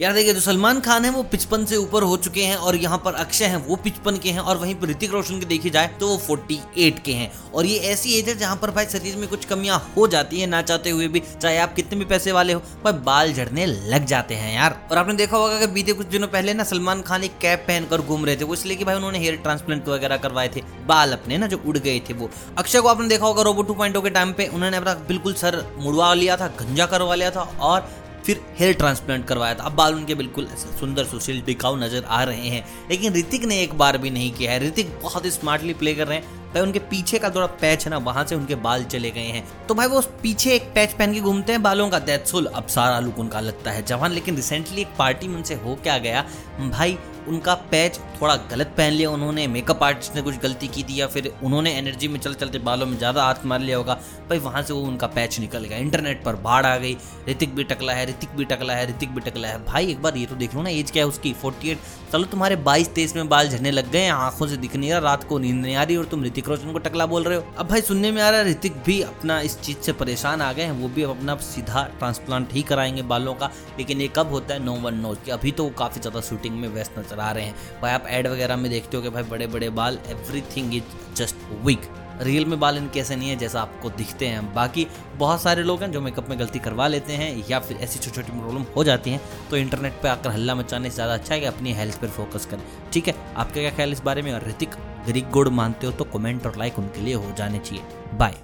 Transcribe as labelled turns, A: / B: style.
A: यार देखिए, जो सलमान खान है, वो पिचपन से ऊपर हो चुके हैं और यहाँ पर अक्षय हैं, वो पिचपन के हैं और वहीं पर ऋतिक रोशन की देखी जाए तो वो 48 के हैं। और ये ऐसी एज है जहाँ पर भाई शरीर में कुछ कमियाँ हो जाती है ना चाहते हुए भी, चाहे आप कितने भी पैसे वाले हो, पर बाल झड़ने लग जाते हैं यार। और आपने देखा होगा कि बीते कुछ दिनों पहले ना सलमान खान एक कैप पहनकर घूम रहे थे, वो इसलिए कि भाई उन्होंने हेयर ट्रांसप्लांट वगैरह करवाए थे, बाल अपने ना जो उड़ गए थे वो। अक्षय को आपने देखा होगा, रोबो टू के टाइम पे उन्होंने अपना बिल्कुल सर मुड़वा लिया था, गंजा करवा लिया था और फिर हेयर ट्रांसप्लांट करवाया था। अब बाल उनके बिल्कुल सुंदर सुशील टिकाऊ नज़र आ रहे हैं। लेकिन ऋतिक ने एक बार भी नहीं किया है। ऋतिक बहुत ही स्मार्टली प्ले कर रहे हैं। भाई, उनके पीछे का थोड़ा पैच है ना, वहाँ से उनके बाल चले गए हैं। तो भाई, वो पीछे एक पैच पहन के घूमते हैं बालों का। अब सारा लुक उनका लगता है जवान। लेकिन रिसेंटली एक पार्टी में उनसे हो क्या गया। भाई उनका पैच थोड़ा गलत पहन लिया उन्होंने मेकअप आर्टिस्ट ने कुछ गलती की थी या फिर उन्होंने एनर्जी में चल चलते बालों में ज़्यादा हाथ मार लिया होगा, भाई वहाँ से वो उनका पैच निकल गया। इंटरनेट पर बाढ़ आ गई, ऋतिक भी टकला है, ऋतिक भी टकला है, ऋतिक भी टकला है। भाई एक बार ये तो देख लो ना एज क्या है उसकी? फोर्टी एट चलो तुम्हारे बाईस तेईस में बाल झड़ने लग गए, आँखों से दिख नहीं रहा, रात को नींद नहीं आ रही और तुम ऋतिक रोशन को टकला बोल रहे हो। अब भाई सुनने में आ रहा है, ऋतिक भी अपना इस चीज़ से परेशान आ गए हैं, वो भी अब अपना सीधा ट्रांसप्लांट ही कराएँगे बालों का, लेकिन ये कब होता है? नो वन नोज़ कि अभी तो वो काफ़ी ज़्यादा शूटिंग में व्यस्त नज़र आ रहे हैं। भाई, आप एड वगैरह में देखते हो कि भाई बड़े बड़े बाल everything is just weak real में बाल इनके ऐसे नहीं है जैसा आपको दिखते हैं। बाकी बहुत सारे लोग हैं जो मेकअप में गलती करवा लेते हैं या फिर ऐसी छोटी छोटी प्रॉब्लम हो जाती हैं। तो इंटरनेट पे आकर हल्ला मचाने से ज़्यादा अच्छा है कि अपनी हेल्थ पर फोकस करें। ठीक है? आपका क्या ख्याल इस बारे में? और ऋतिक ग्रीक गुड मानते हो तो कमेंट और लाइक उनके लिए हो जाने चाहिए। बाय